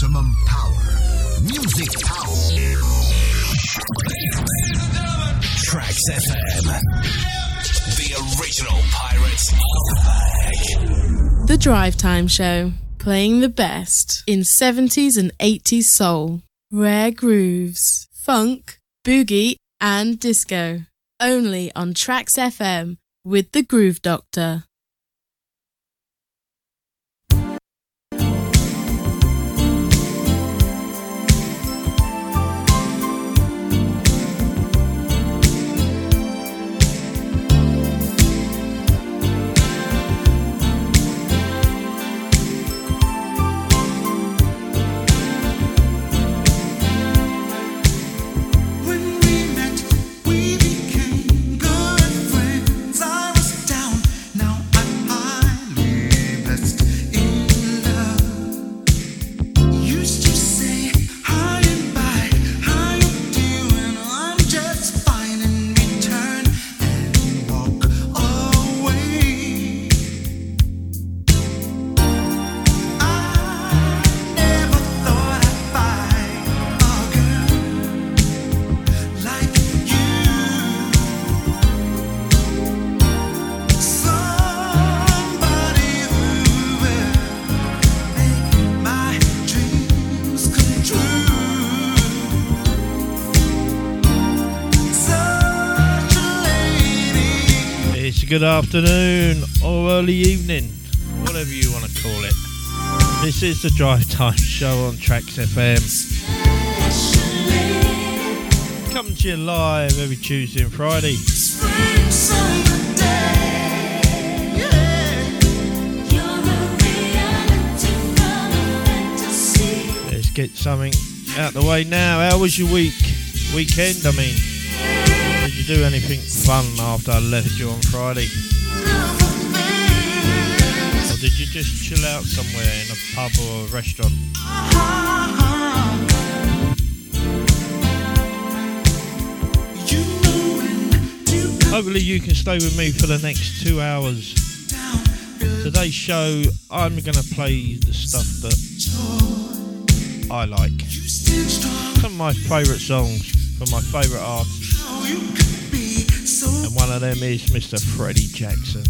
maximum power. Music power. Tracks FM. The original pirates The Drive Time Show, playing the best in 70s and 80s soul, rare grooves, funk, boogie, and disco. Only on Tracks FM with the Groove Doctor. Good afternoon or early evening, whatever you want to call it. This is the Drive Time Show on Tracks FM. Coming to you live every Tuesday and Friday. Let's get something out the way now. How was your week? Weekend, I mean do anything fun after I left you on Friday? Or did you just chill out somewhere in a pub or a restaurant? Hopefully you can stay with me for the next two hours. Today's show, I'm going to play the stuff that I like. Some of my favourite songs from my favourite artists. And one of them is Mr. Freddie Jackson.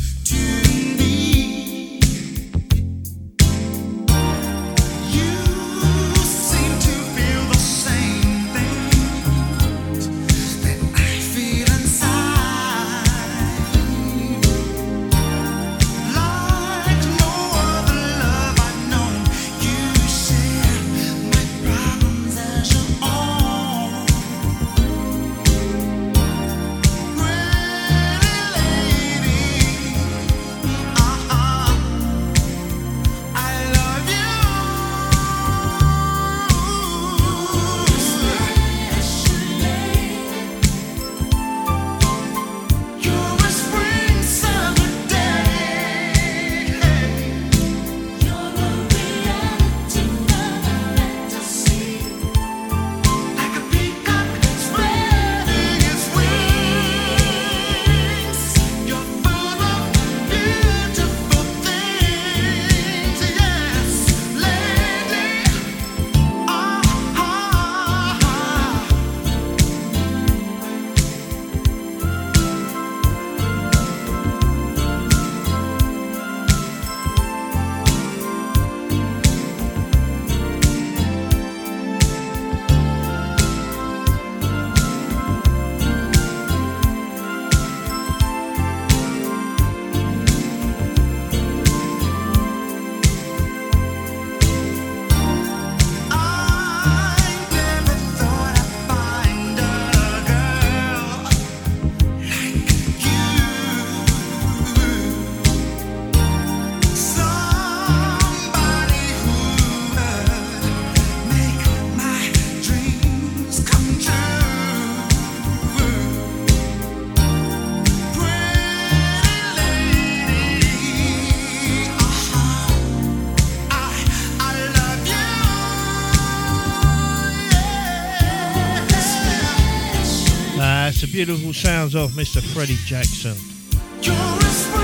Beautiful sounds of Mr. Freddie Jackson.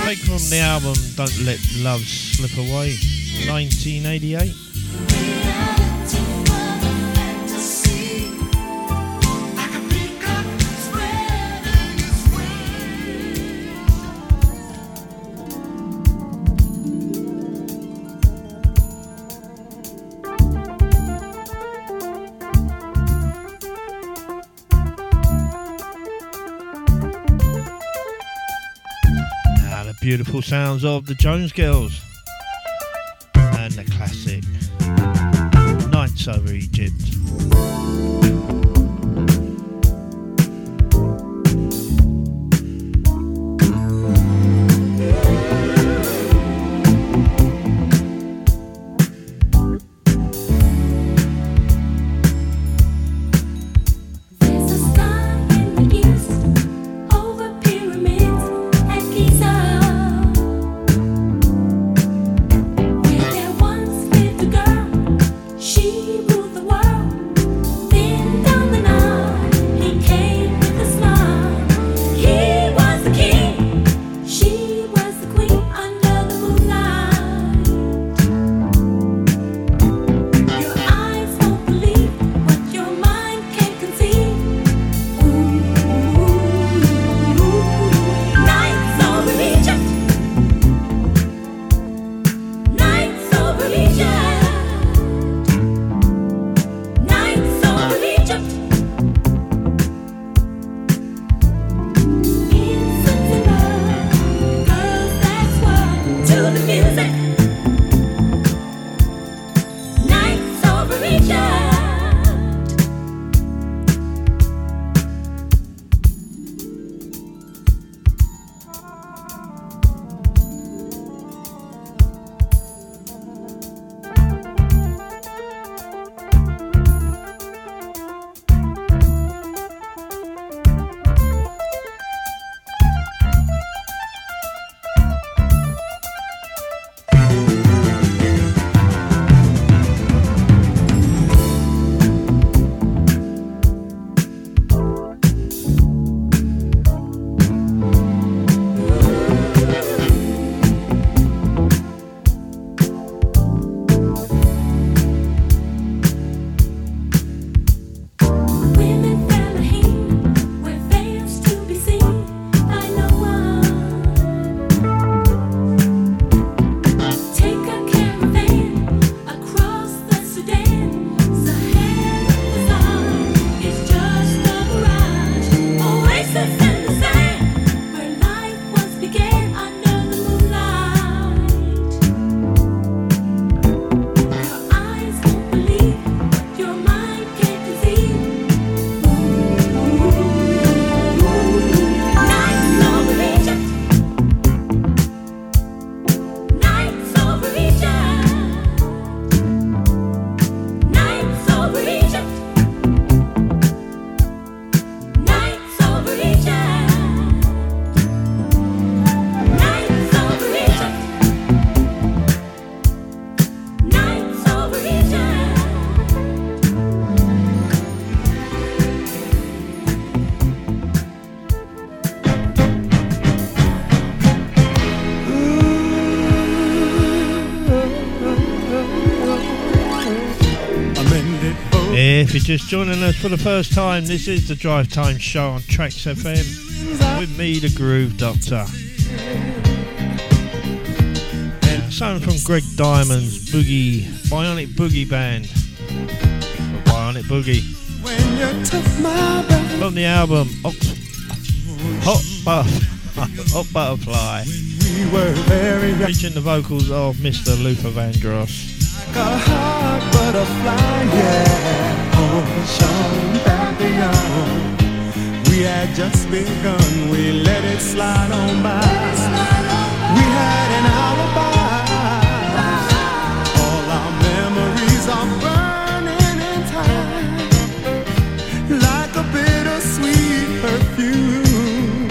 Take from the album Don't Let Love Slip Away, 1988. Sounds of the Jones Girls just joining us for the first time, this is the Drive Time Show on Tracks FM with me, the Groove Doctor. Song from Greg Diamond's Boogie Bionic Boogie Band. Bionic Boogie. From the album Hot, Buff- Hot Butterfly. Featuring the vocals of Mr. Luther Vandross. Like a hot butterfly, yeah ocean Papillon. We had just begun, we let it slide on by. We had an alibi. All our memories are burning in time, like a bittersweet perfume.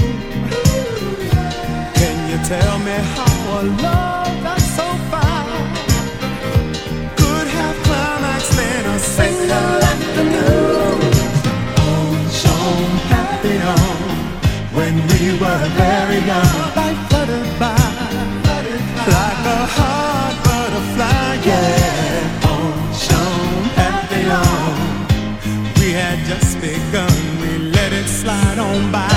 Can you tell me how a love we were very young. Life fluttered by like a hot butterfly, yeah. Ocean Papillon. We had just begun, we let it slide on by.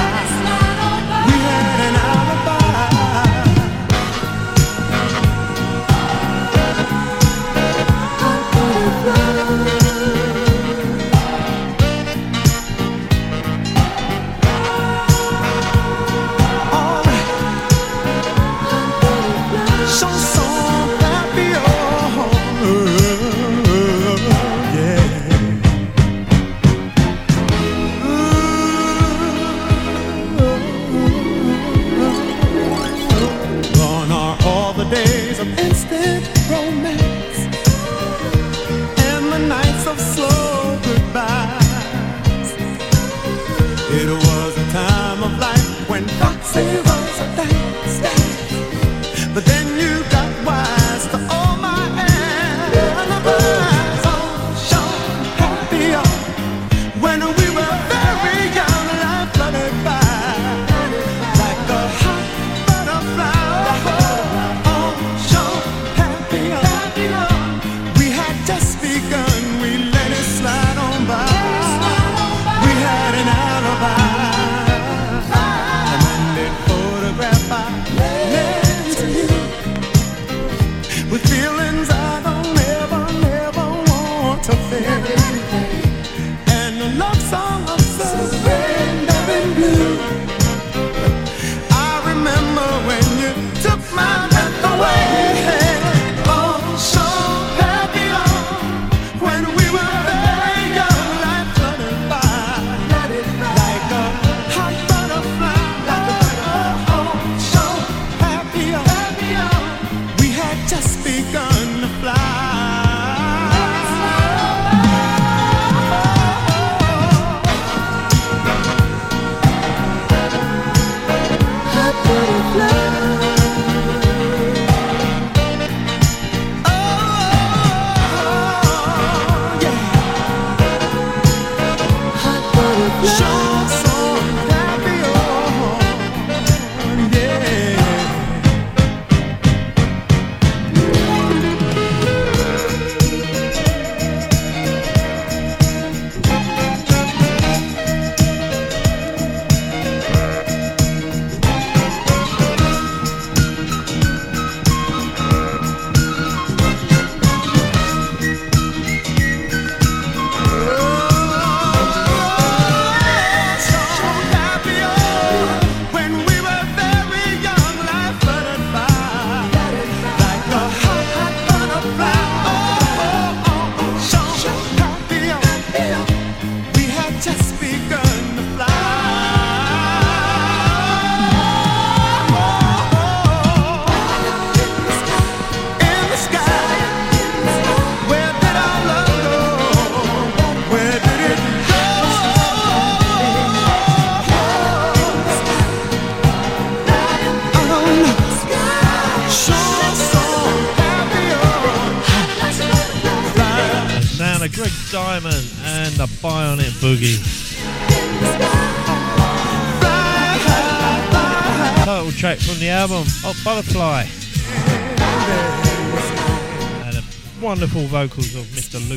Vocals of Mr. Luther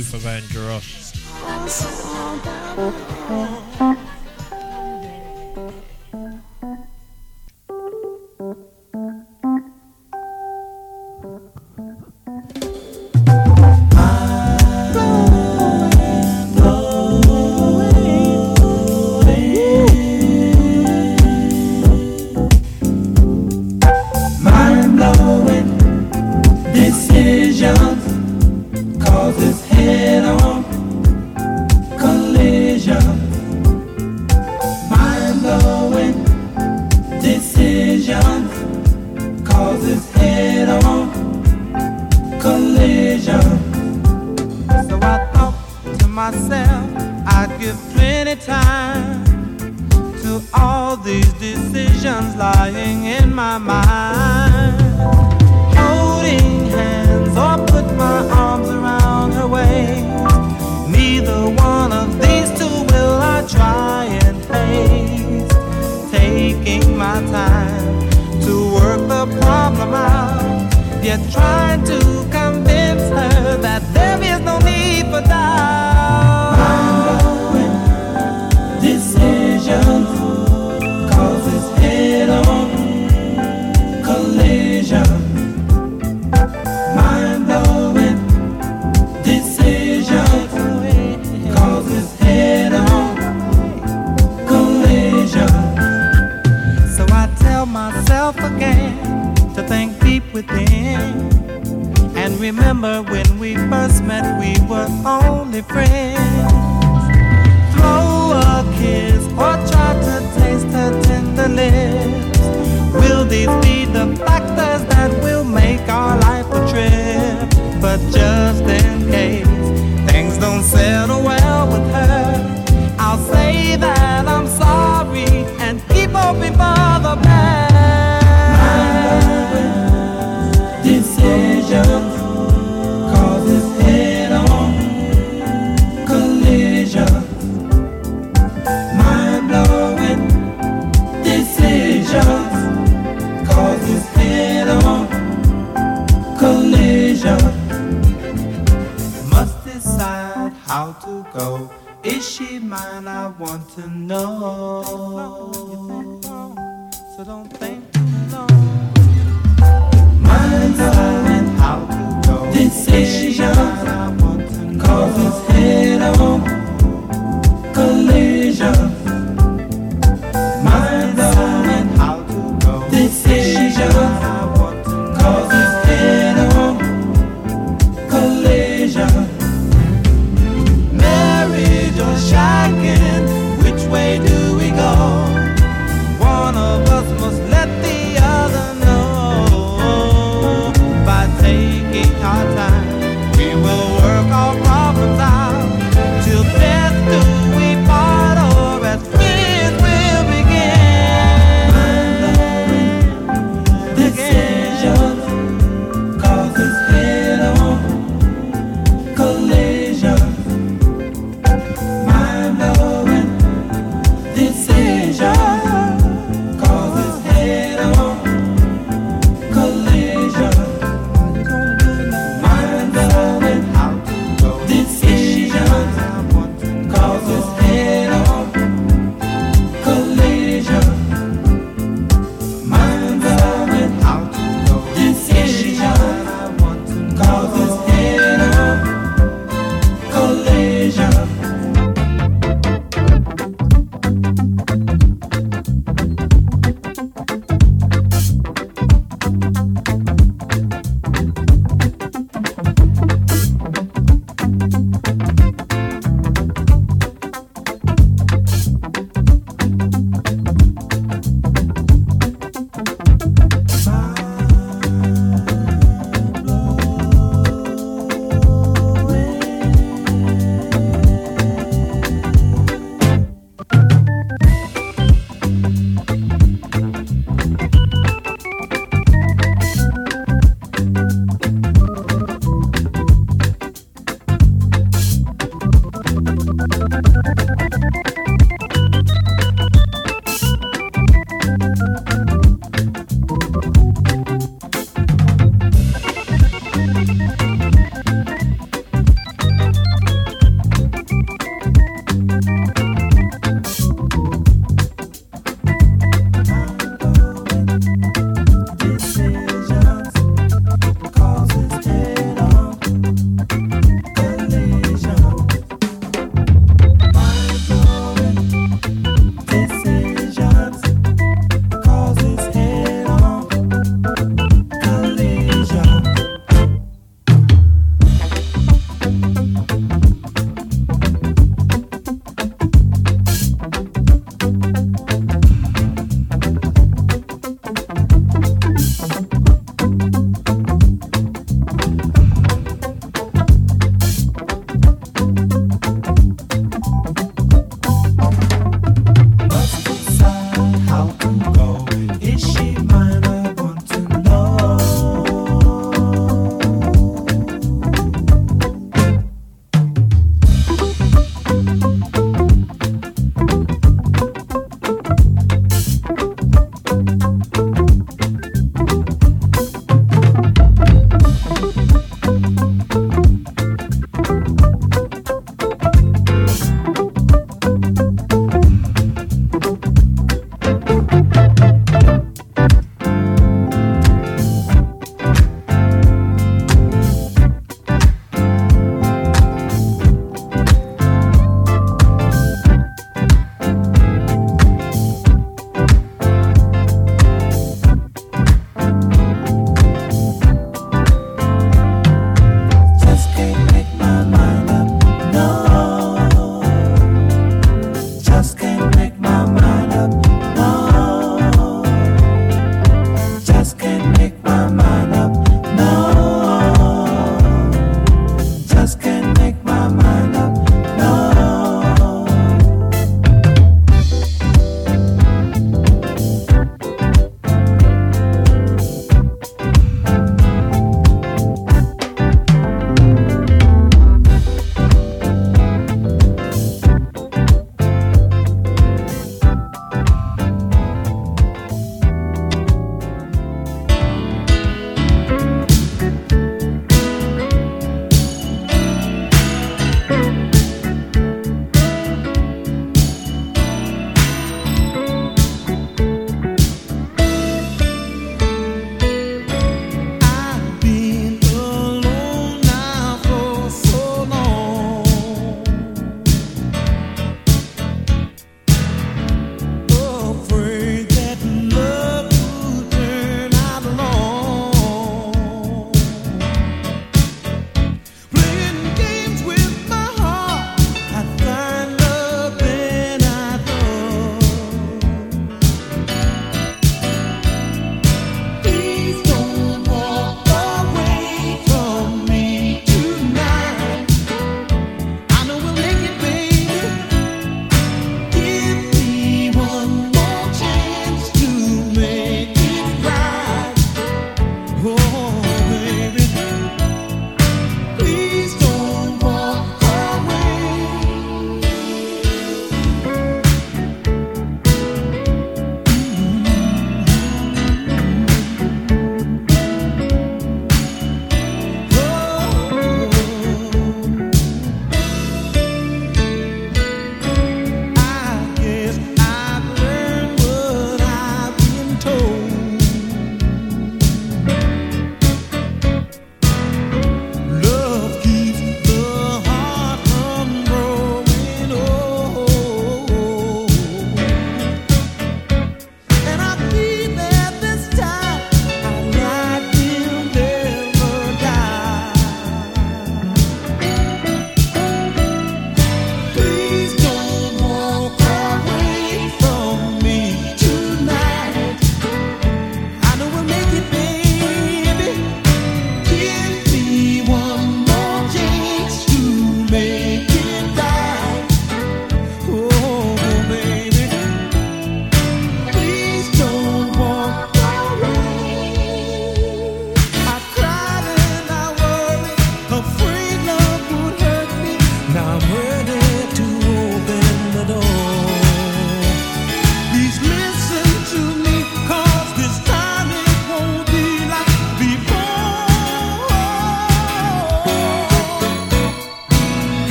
myself again to only friends. Throw a kiss or try to taste her tender lips. Will these be the factors that will make our life a trip? But just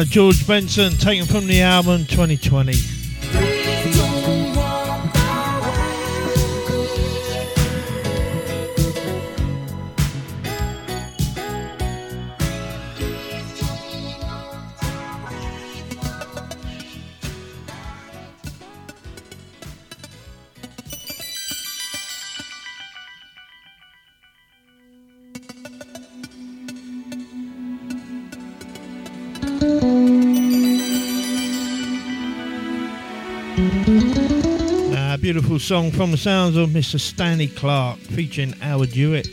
of George Benson, taken from the album 2020. Song from the sounds of Mr. Stanley Clarke featuring Howard Hewett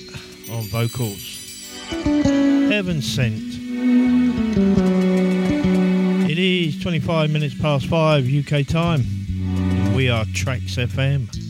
on vocals. Heaven Sent. It is 25 minutes past 5 UK time. We are Tracks FM.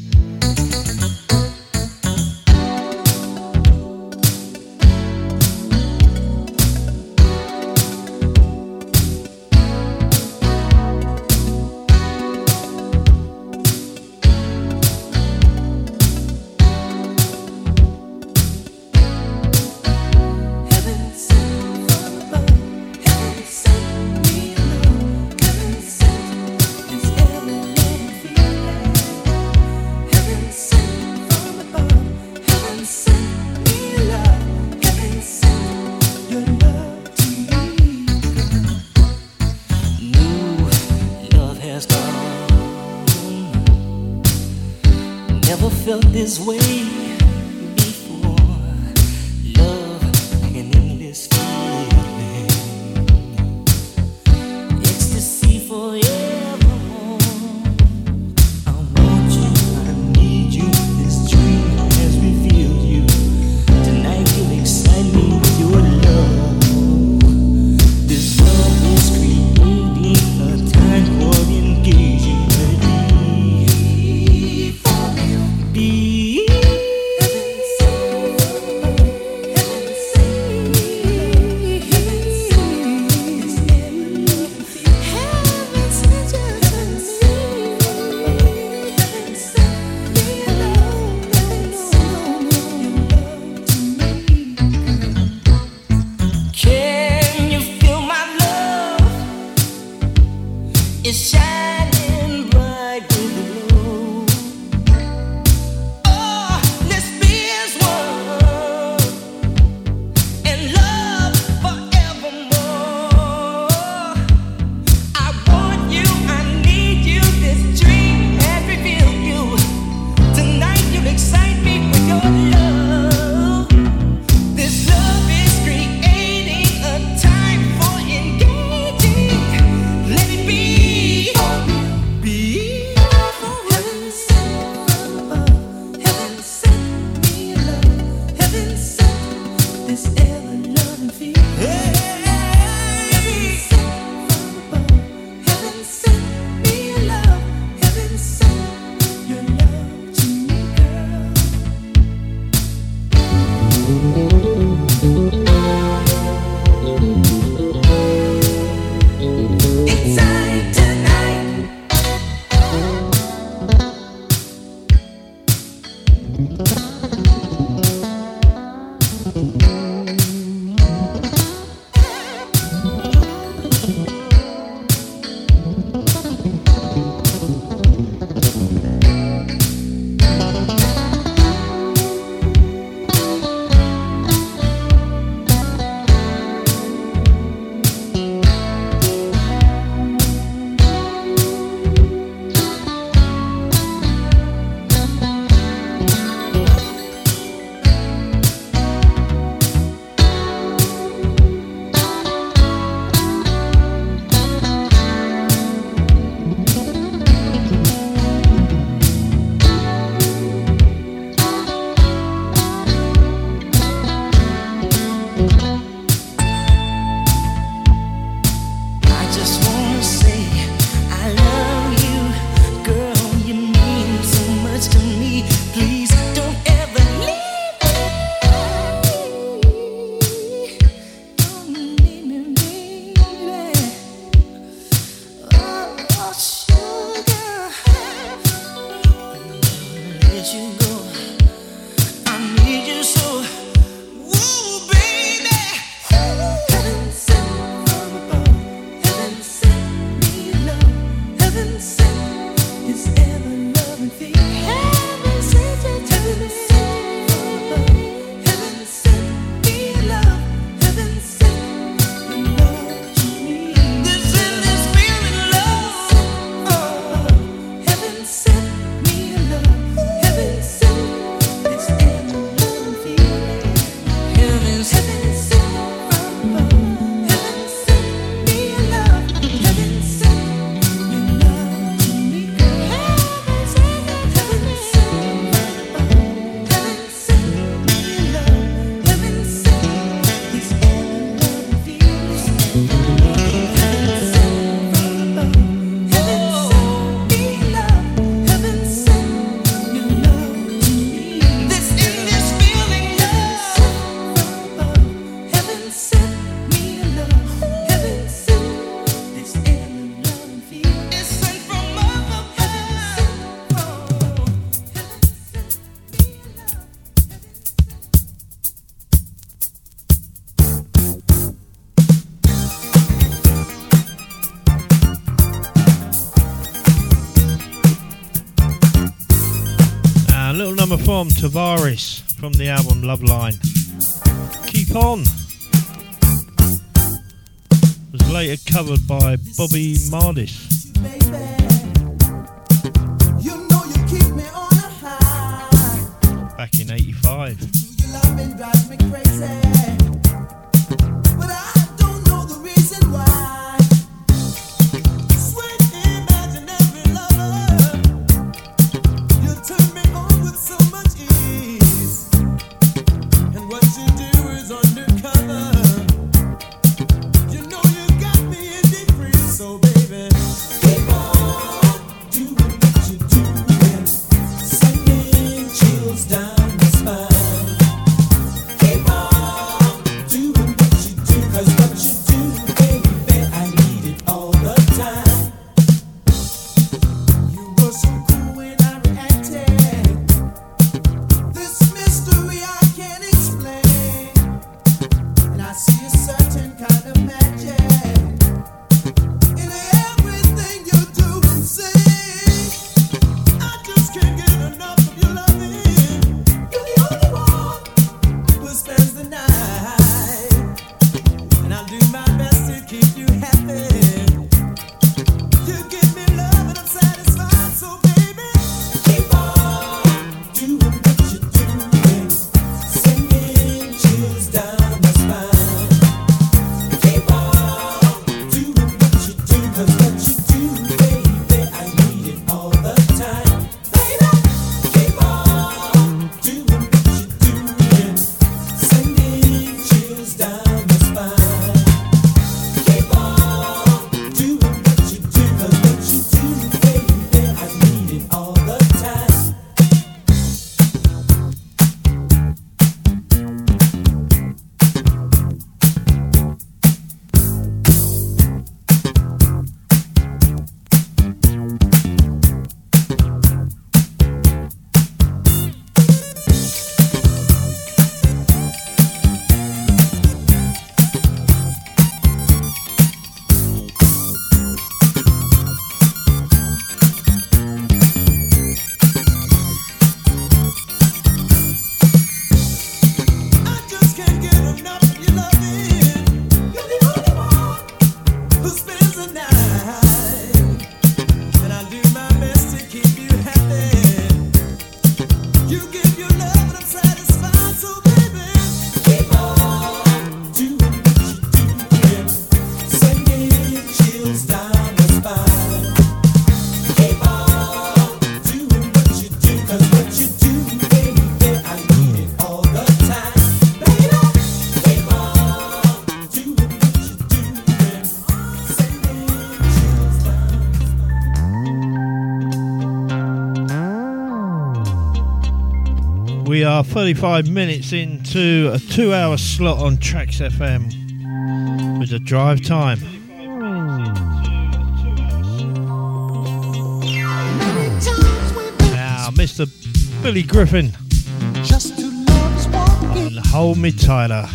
From the album Love Line. Keep On was later covered by Bobby Mardis. Back in 85. We are 35 minutes into a two hour slot on Tracks FM with a drive time. Now, Mr. Billy Griffin and Hold Me Tighter.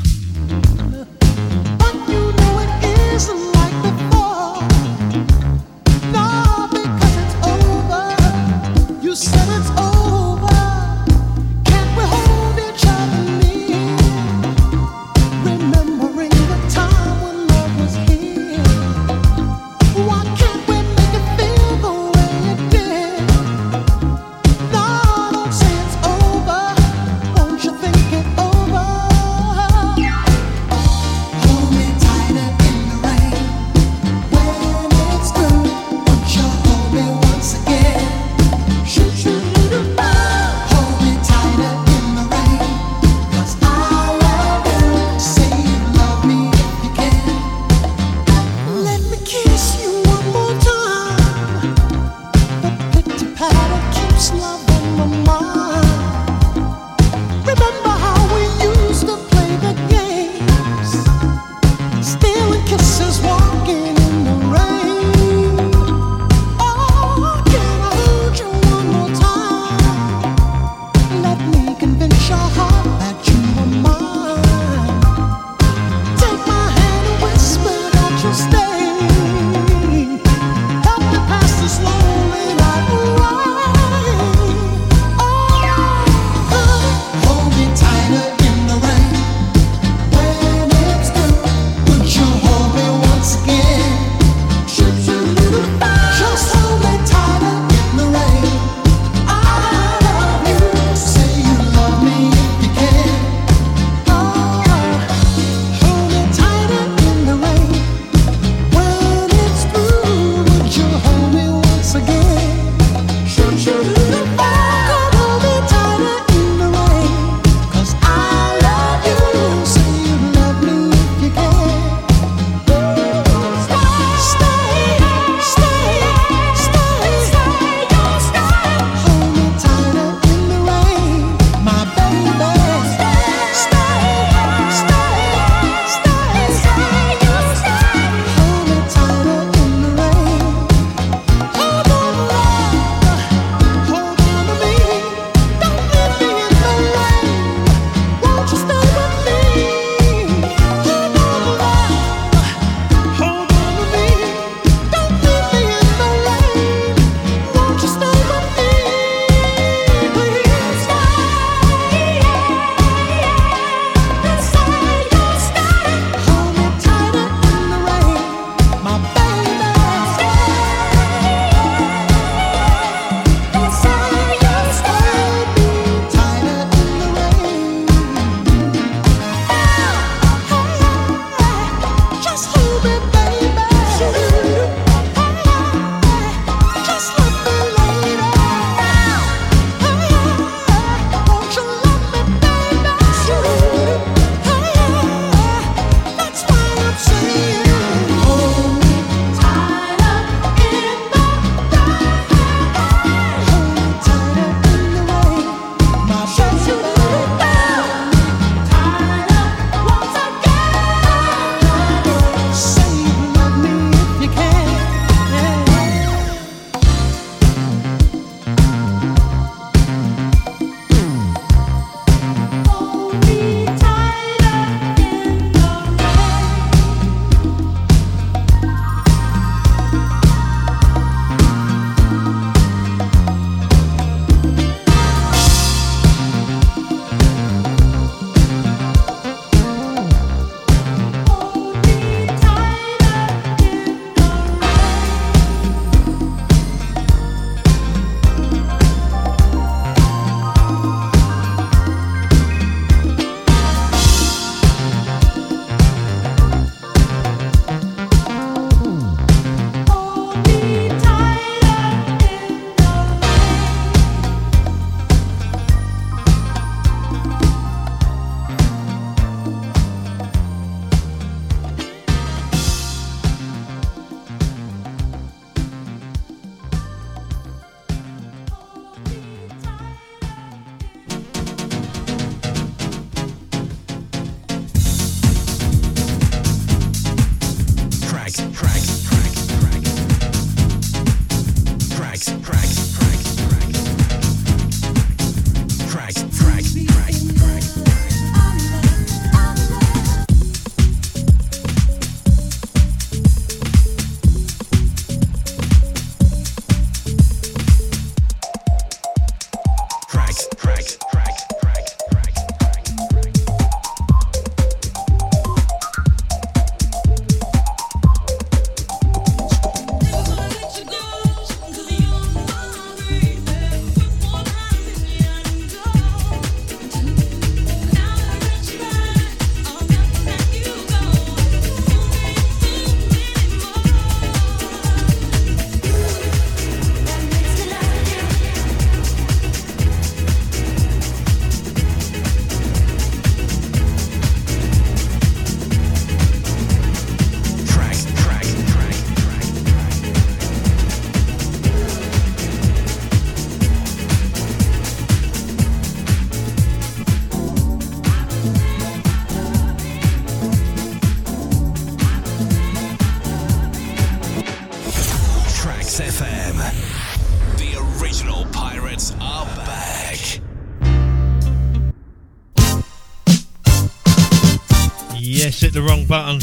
The wrong button.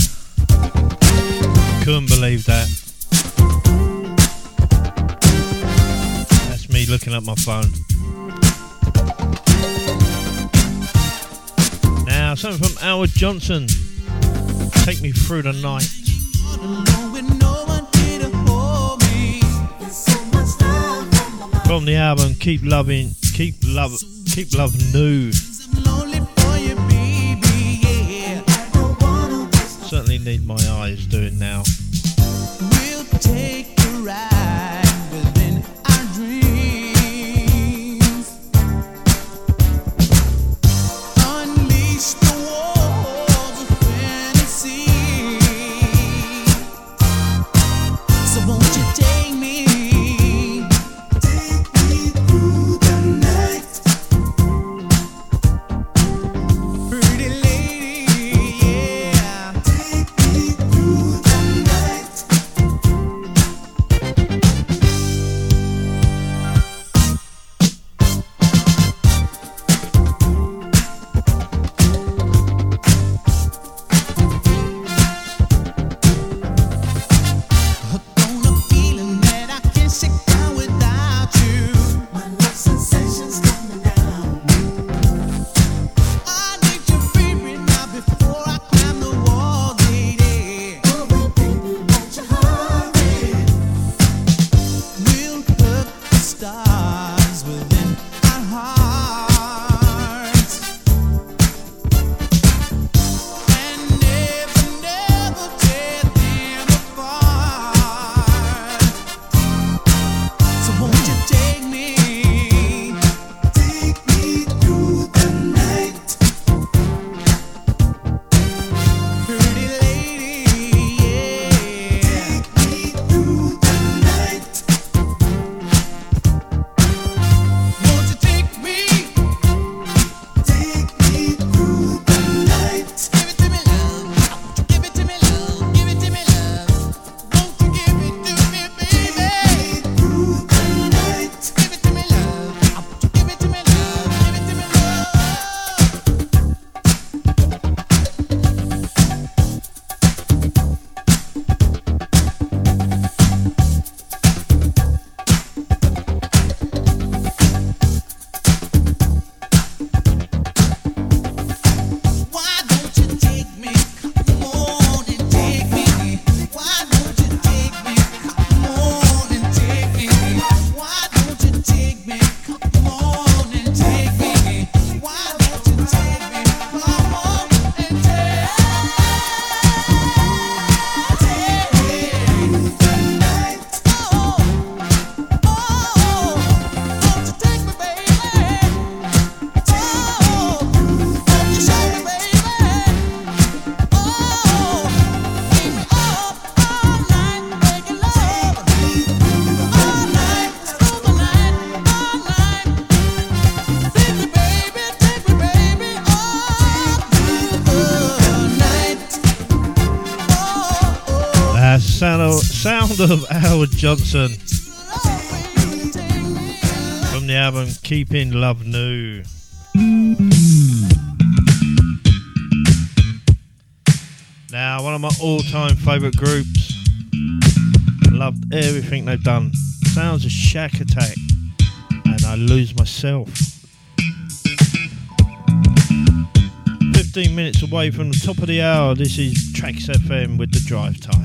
Couldn't believe that. That's me looking at my phone. Now, something from Howard Johnson. Take me through the night. From the album Keep Loving, Keep Love, Keep Love New. Certainly need my eyes doing now. sound of Howard Johnson from the album Keeping Love New. Now, one of my all time favourite groups. Loved everything they've done. Sounds of Shakatak, and I lose myself. 15 minutes away from the top of the hour, this is Tracks FM with the drive time.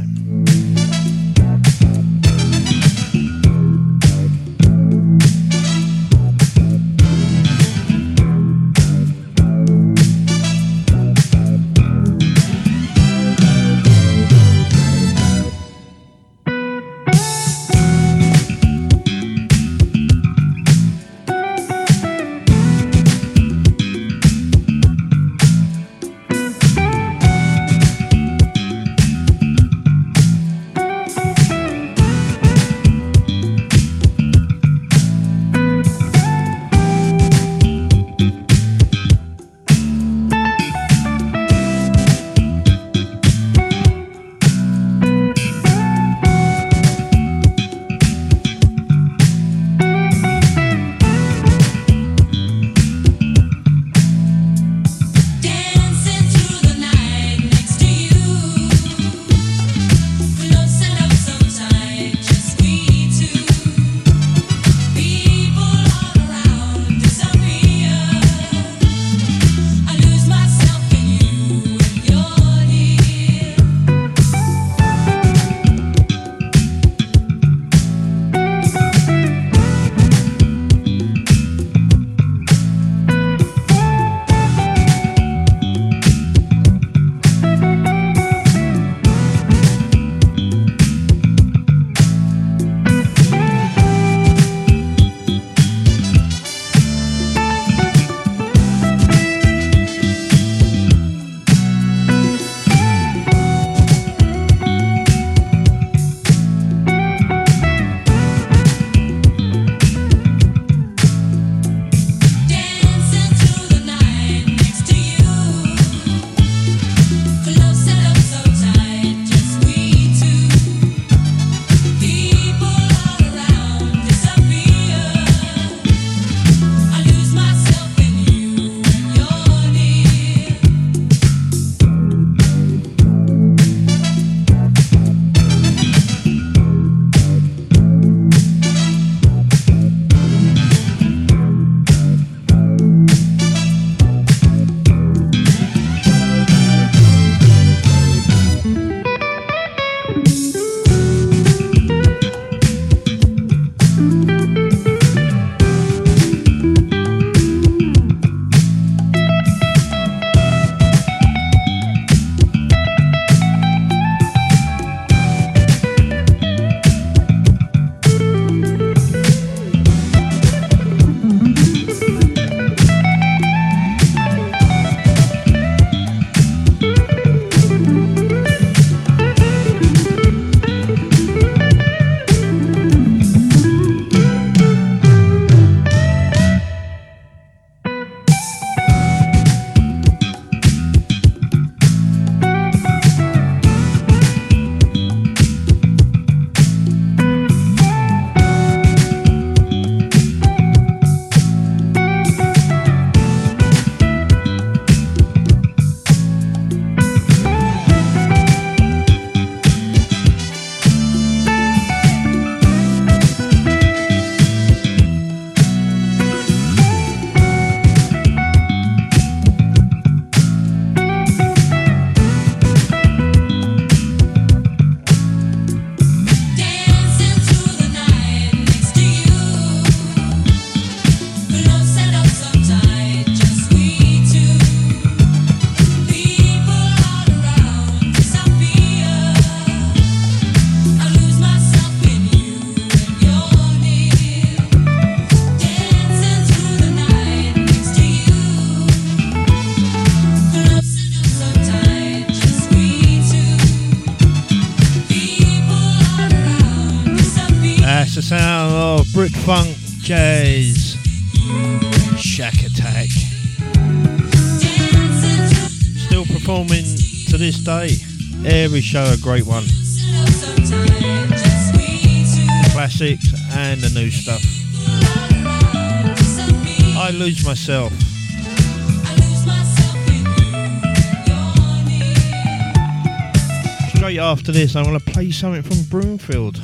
Brick funk jazz. Shakatak. Still performing to this day. Every show a great one. Classics and the new stuff. I lose myself. Straight after this, I want to play something from Broomfield.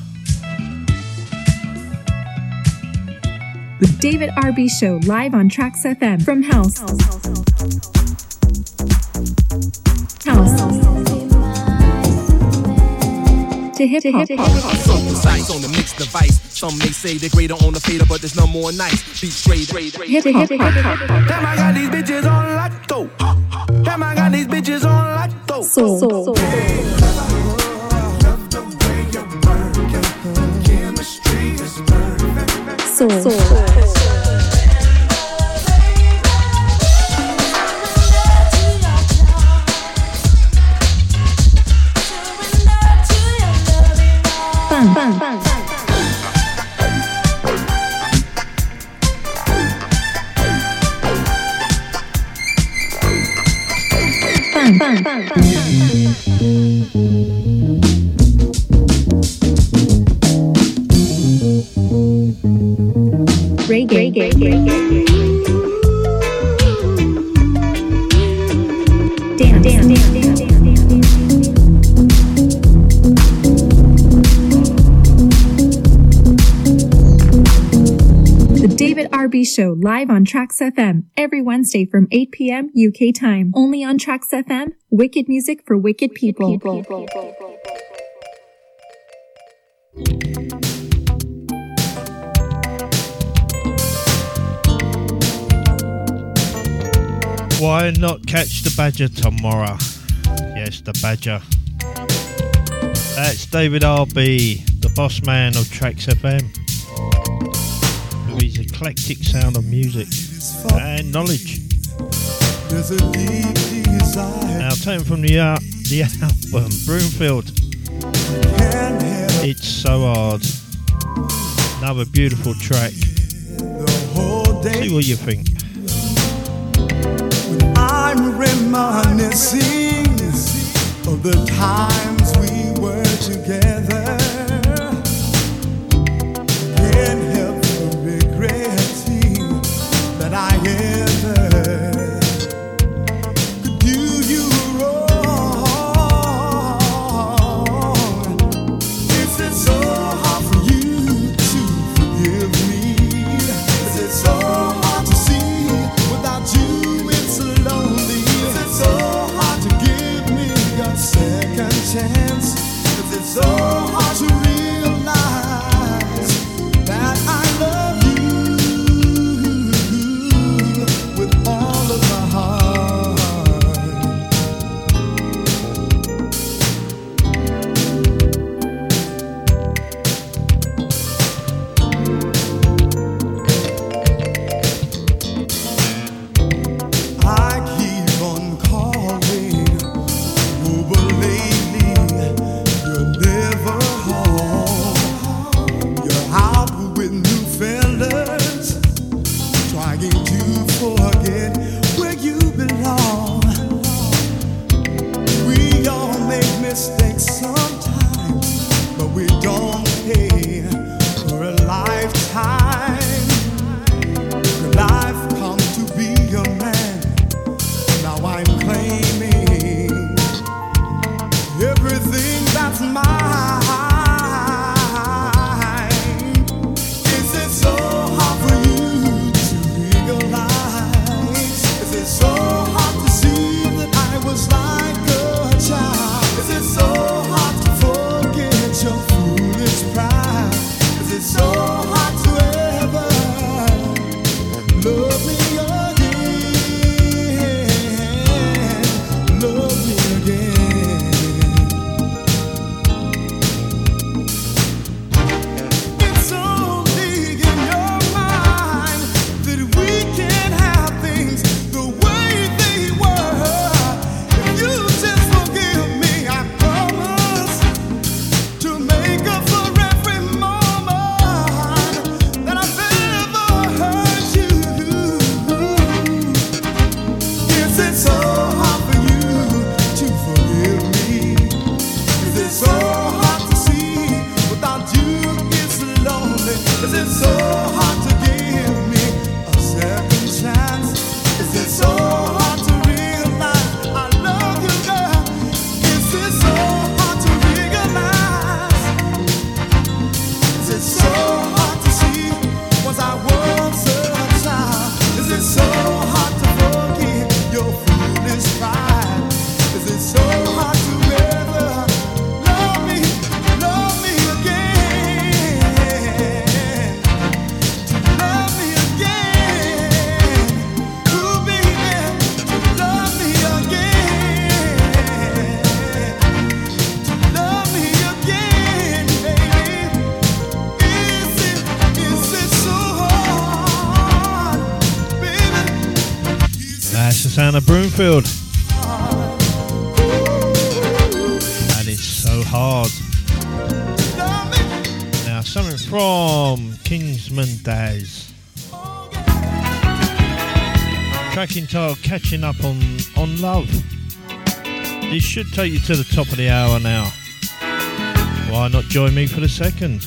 David RB Show live on Tracks FM from House. House. To hip hop. So precise on the mixed device. Some may say they're greater on the fader, but there's no more nice. Be straight, straight, straight. Hip hop. Damn, I got these bitches on lotto. Damn, I got these bitches on lotto. Soul. Soul. Soul. Show live on Tracks FM every Wednesday from 8 p.m. UK time. Only on Tracks FM. Wicked music for wicked people. Why not catch the badger tomorrow? Yes, the badger. That's David RB, the boss man of Tracks FM. With his eclectic sound of music and knowledge. There's a deep. Now, taken from the, uh, the album Broomfield, It's So Hard. Another beautiful track. See what you think. I'm reminiscing of the times we were together. Can't help Broomfield. And it's so hard. Now, something from Kinsman Dazz. Track entitled Catching Up on, on Love. This should take you to the top of the hour now. Why not join me for the second?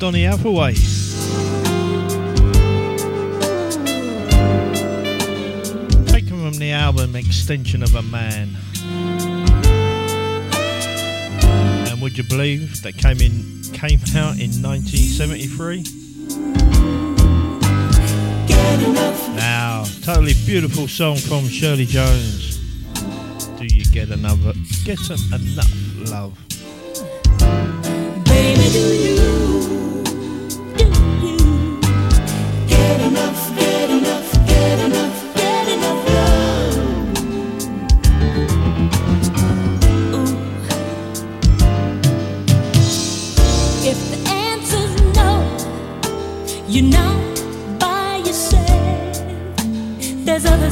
Donny Hathaway. Taken from the album Extension of a Man. And would you believe that came in came out in 1973? Now, totally beautiful song from Shirley Jones. Do you get another get enough love? Baby,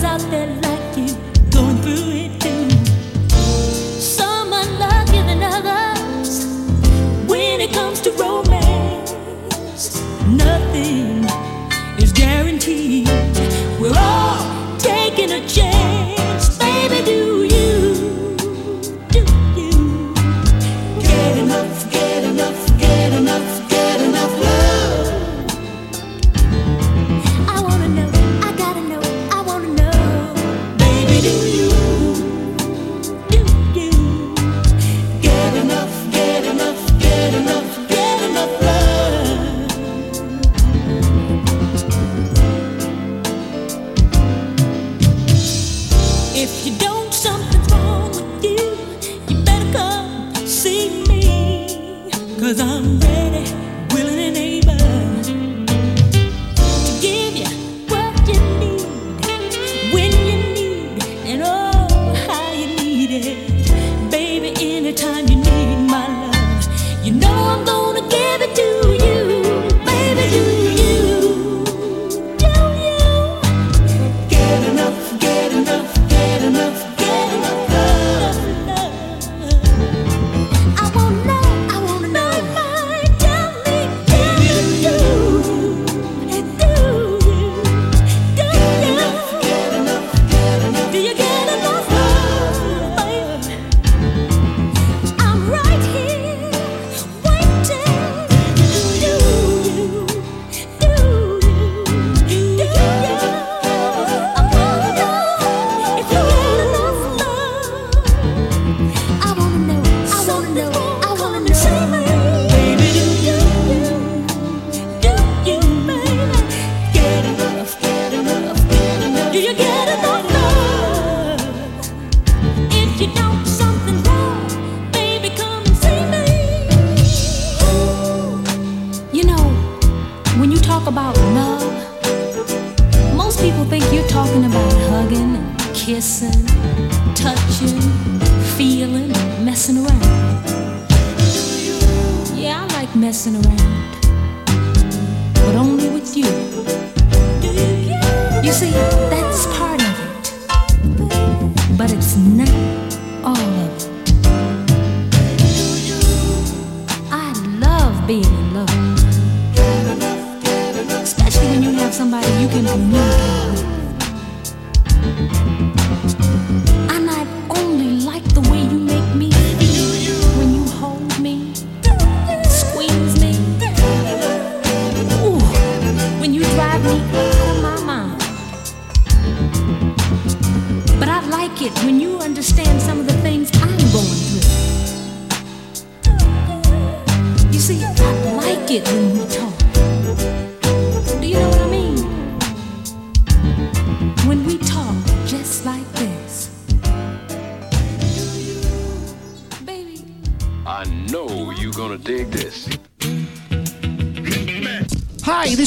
out there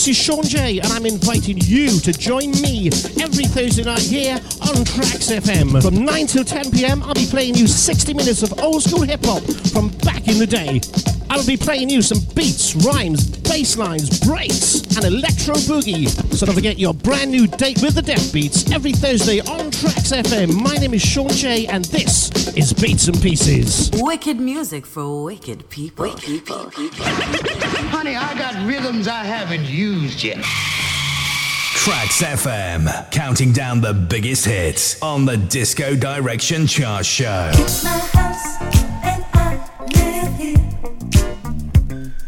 this is Sean J, and I'm inviting you to join me every Thursday night here on Tracks FM. From 9 till 10 pm, I'll be playing you 60 minutes of old school hip hop from back in the day. I'll be playing you some beats, rhymes, bass lines, breaks, and electro boogie. So don't forget your brand new date with the Deaf Beats every Thursday on Tracks FM. My name is Sean J, and this is Beats and Pieces. Wicked music for wicked people. Wicked people. Honey, I got rhythms I haven't used yet. Tracks FM, counting down the biggest hits on the Disco Direction Chart Show. It's my house and I here.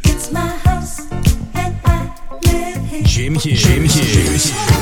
It's my house and I live here. Jim Hughes. Jim Hughes.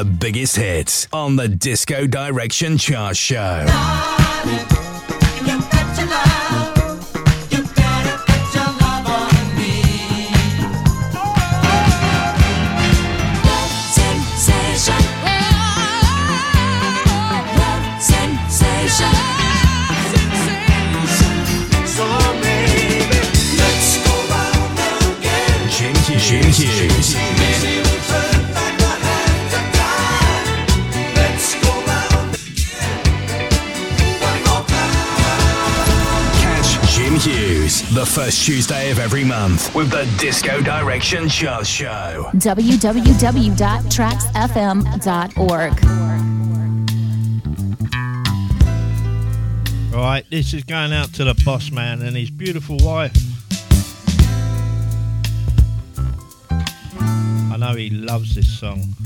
The biggest hits on the Disco Direction Chart Show. Sensation. Tuesday of every month with the Disco Direction Chart Show. www.tracksfm.org. Right, this is going out to the boss man and his beautiful wife. I know he loves this song.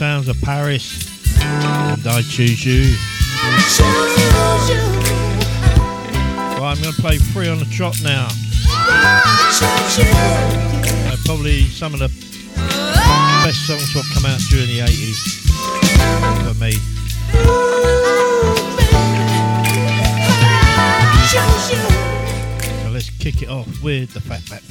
Sounds of Paris. And I choose you. Right, I'm going to play three on the trot now. Uh, probably some of the best songs what come out during the 80s for me. So let's kick it off with the Fat Fat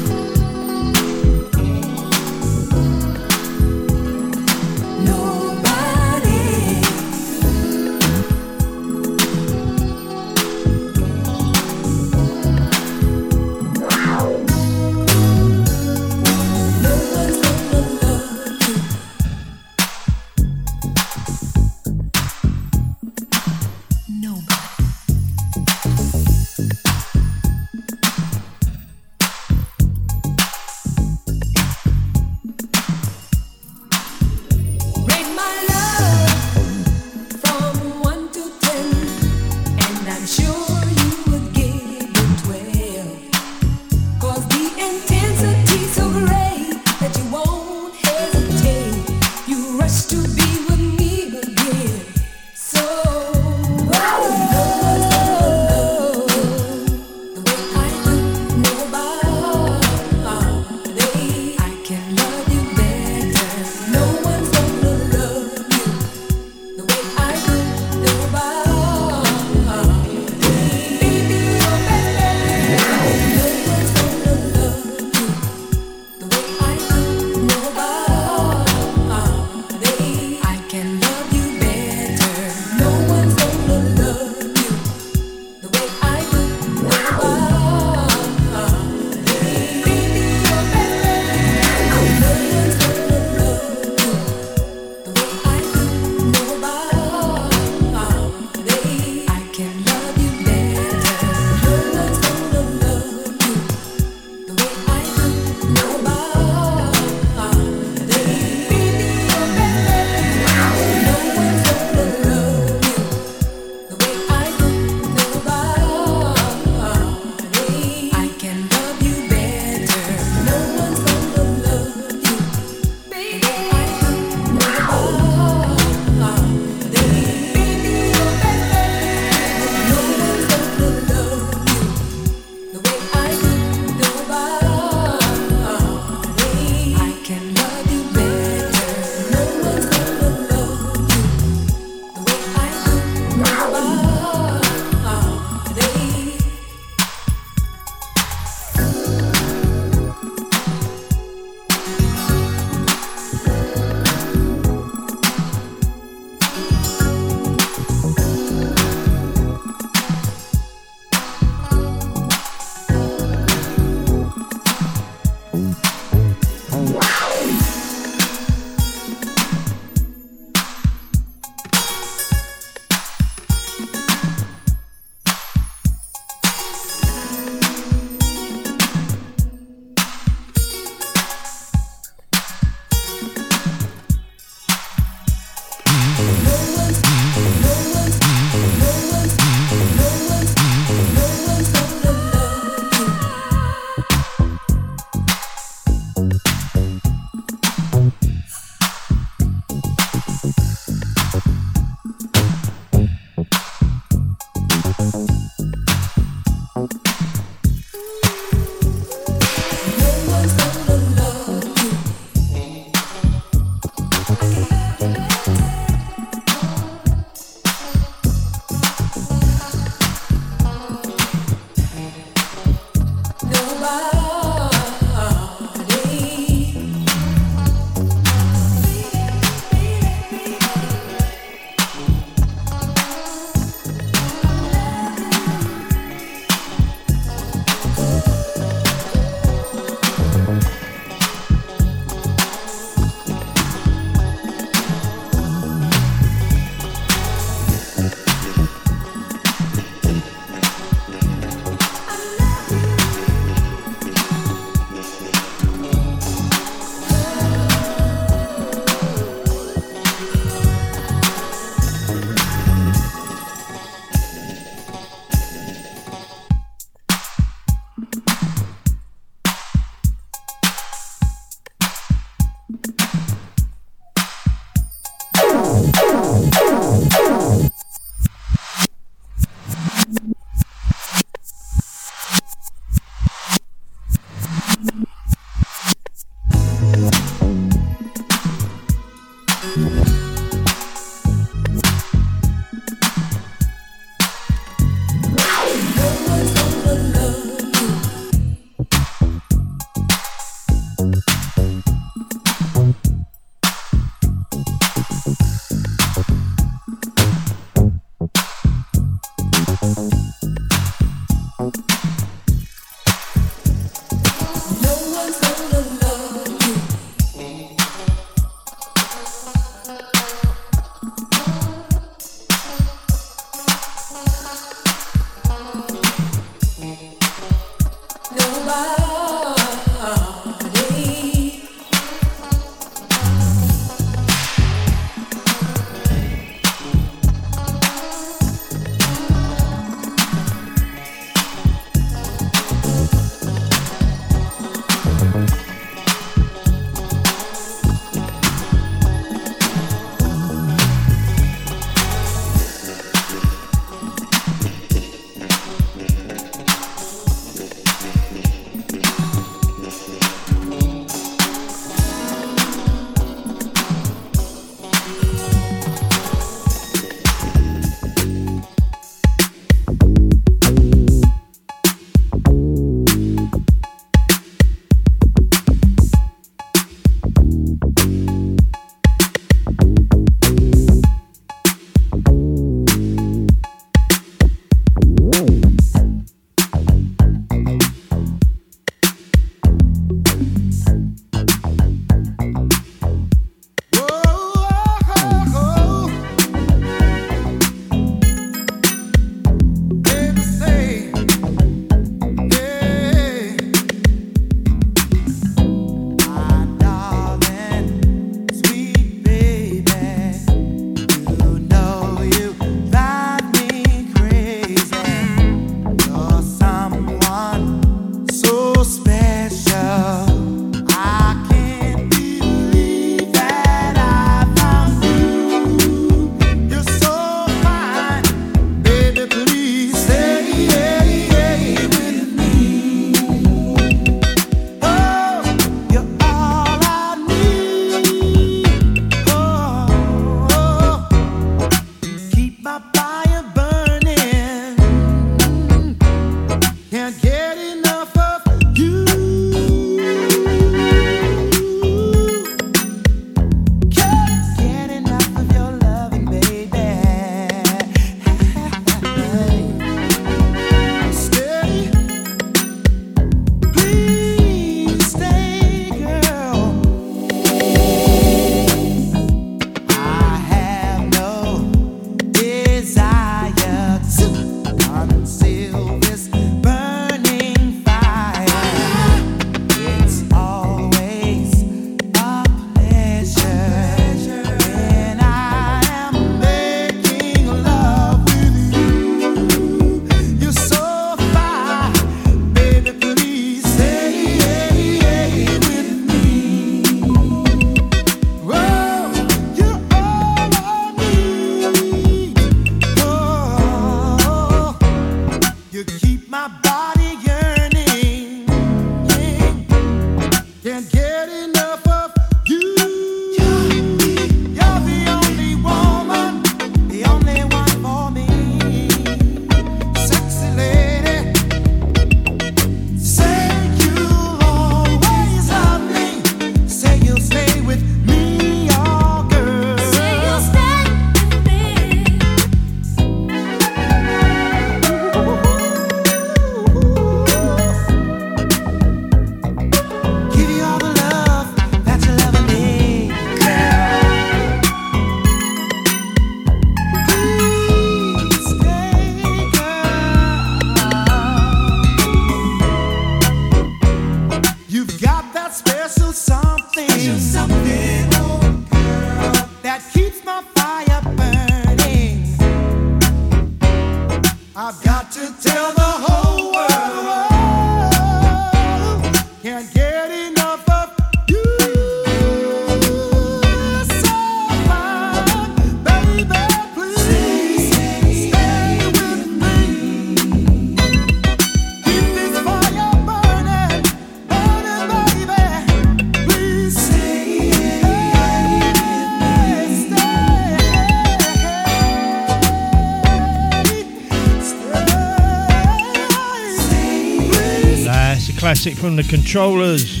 classic from the controllers.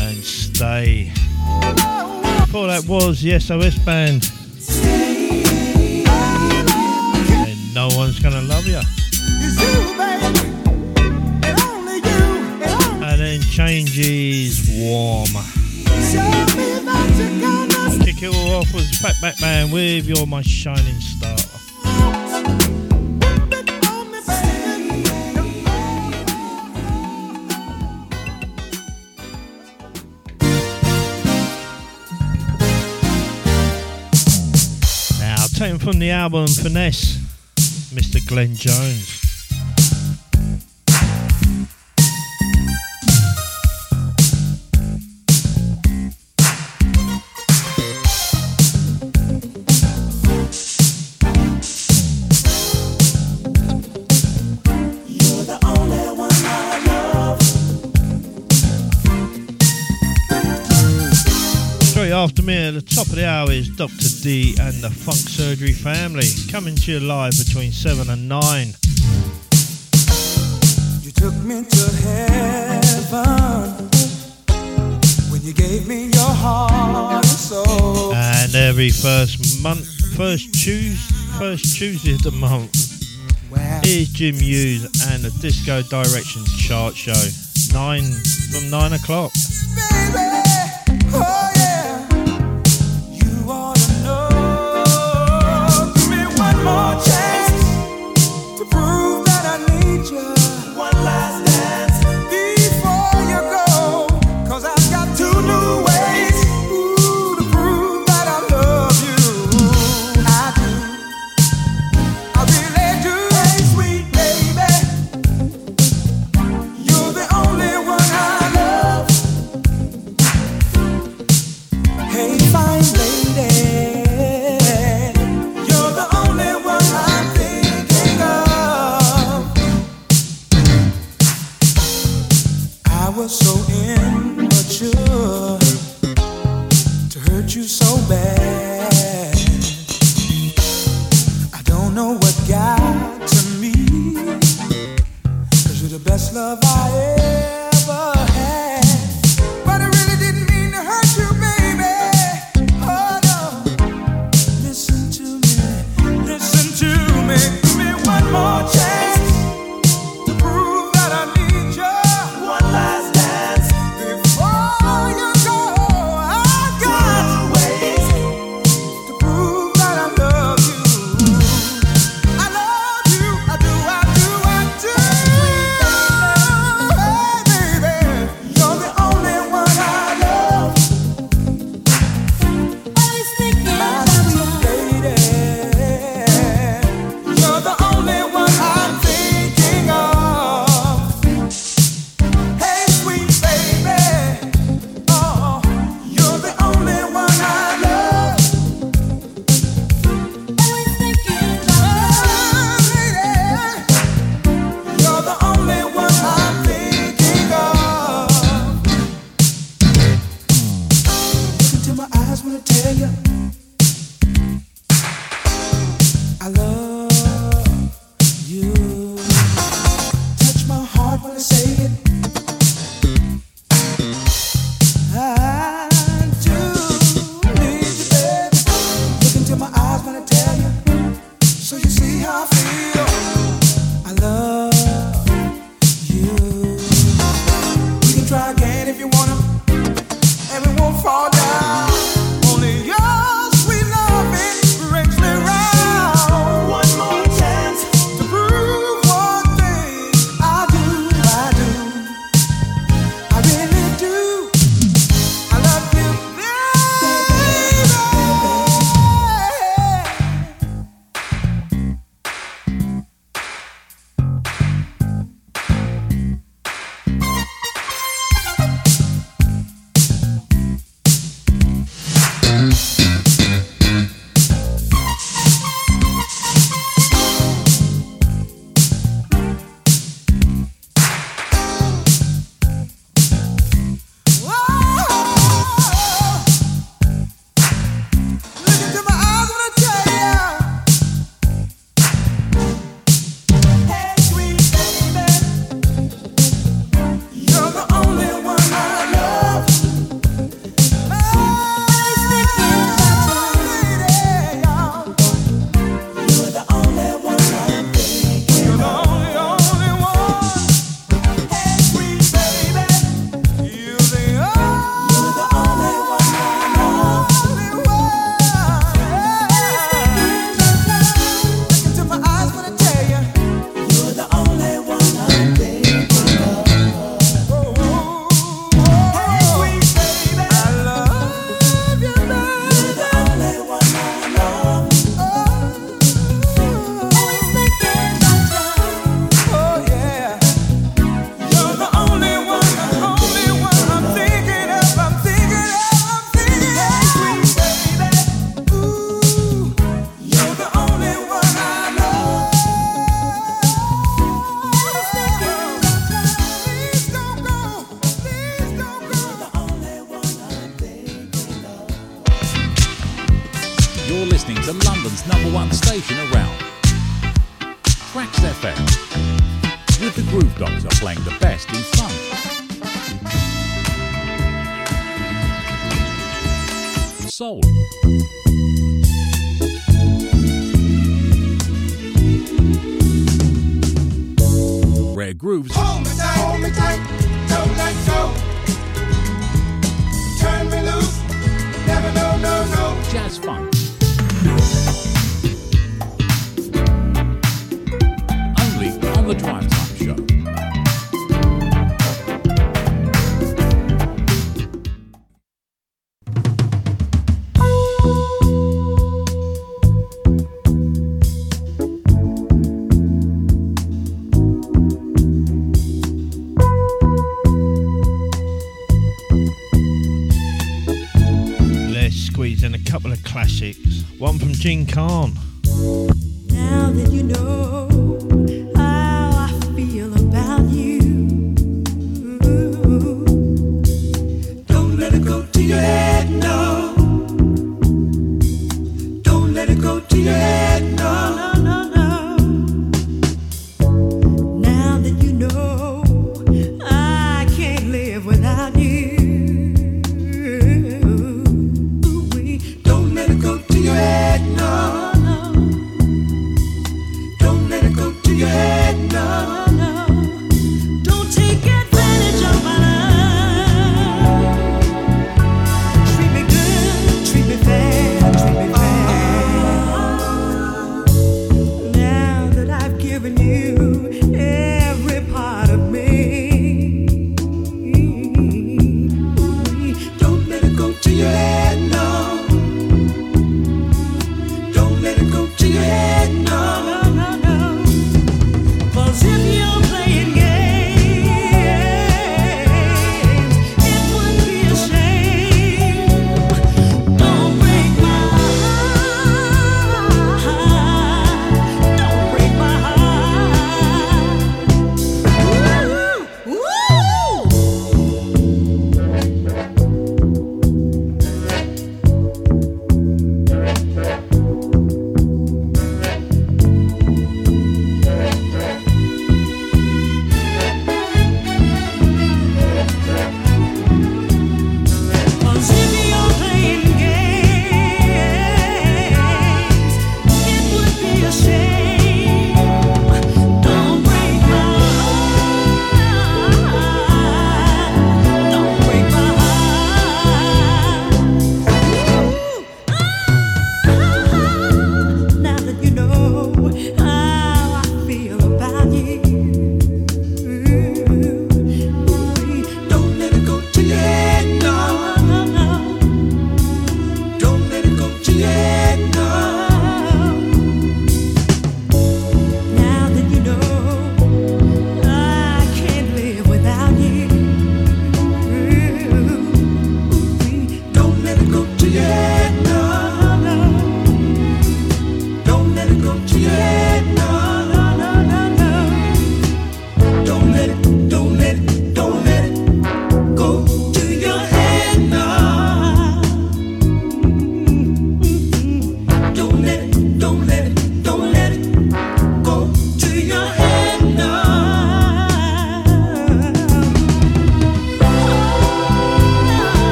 And stay. Before that was the SOS band. And no one's gonna love you. And then changes warm. Kick it all off with Pat Batman with You're My Shining Star. taken from the album Finesse, Mr. Glenn Jones. the top of the hour is Dr. D and the Funk Surgery family coming to you live between 7 and 9. You took me to heaven when you gave me your heart and soul. And every first month, first Tuesday, first Tuesday of the month is Jim Hughes and the Disco Direction Chart Show. Nine from nine o'clock. Baby, oh yeah. off. Gene Khan.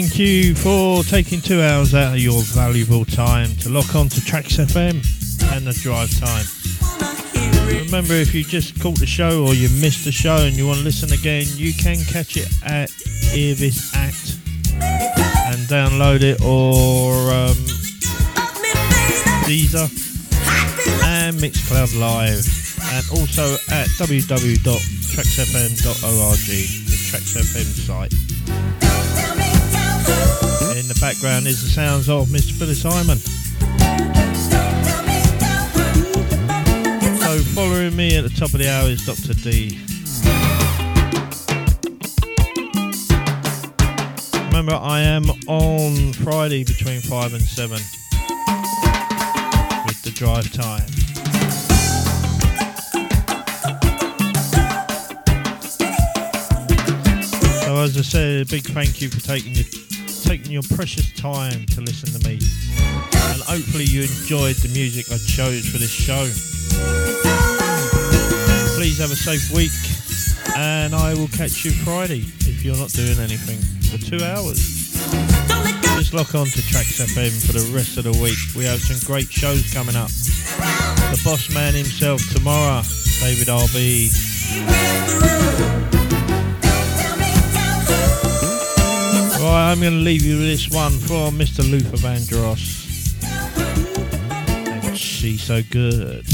Thank you for taking two hours out of your valuable time to lock on to Tracks FM and the drive time. Remember, if you just caught the show or you missed the show and you want to listen again, you can catch it at Ear This Act and download it or um, Deezer and Mixcloud Live and also at www.tracksfm.org, the Tracks FM site. The background is the sounds of Mr. Phyllis Hyman. So following me at the top of the hour is Dr. D. Remember, I am on Friday between 5 and 7 with the drive time. So as I said, a big thank you for taking your taking your precious time to listen to me. And hopefully you enjoyed the music I chose for this show. Please have a safe week and I will catch you Friday if you're not doing anything for two hours. Just lock on to Tracks FM for the rest of the week. We have some great shows coming up. The boss man himself tomorrow, David RB. I'm going to leave you with this one from Mr. Luther Vandross. And she's so good.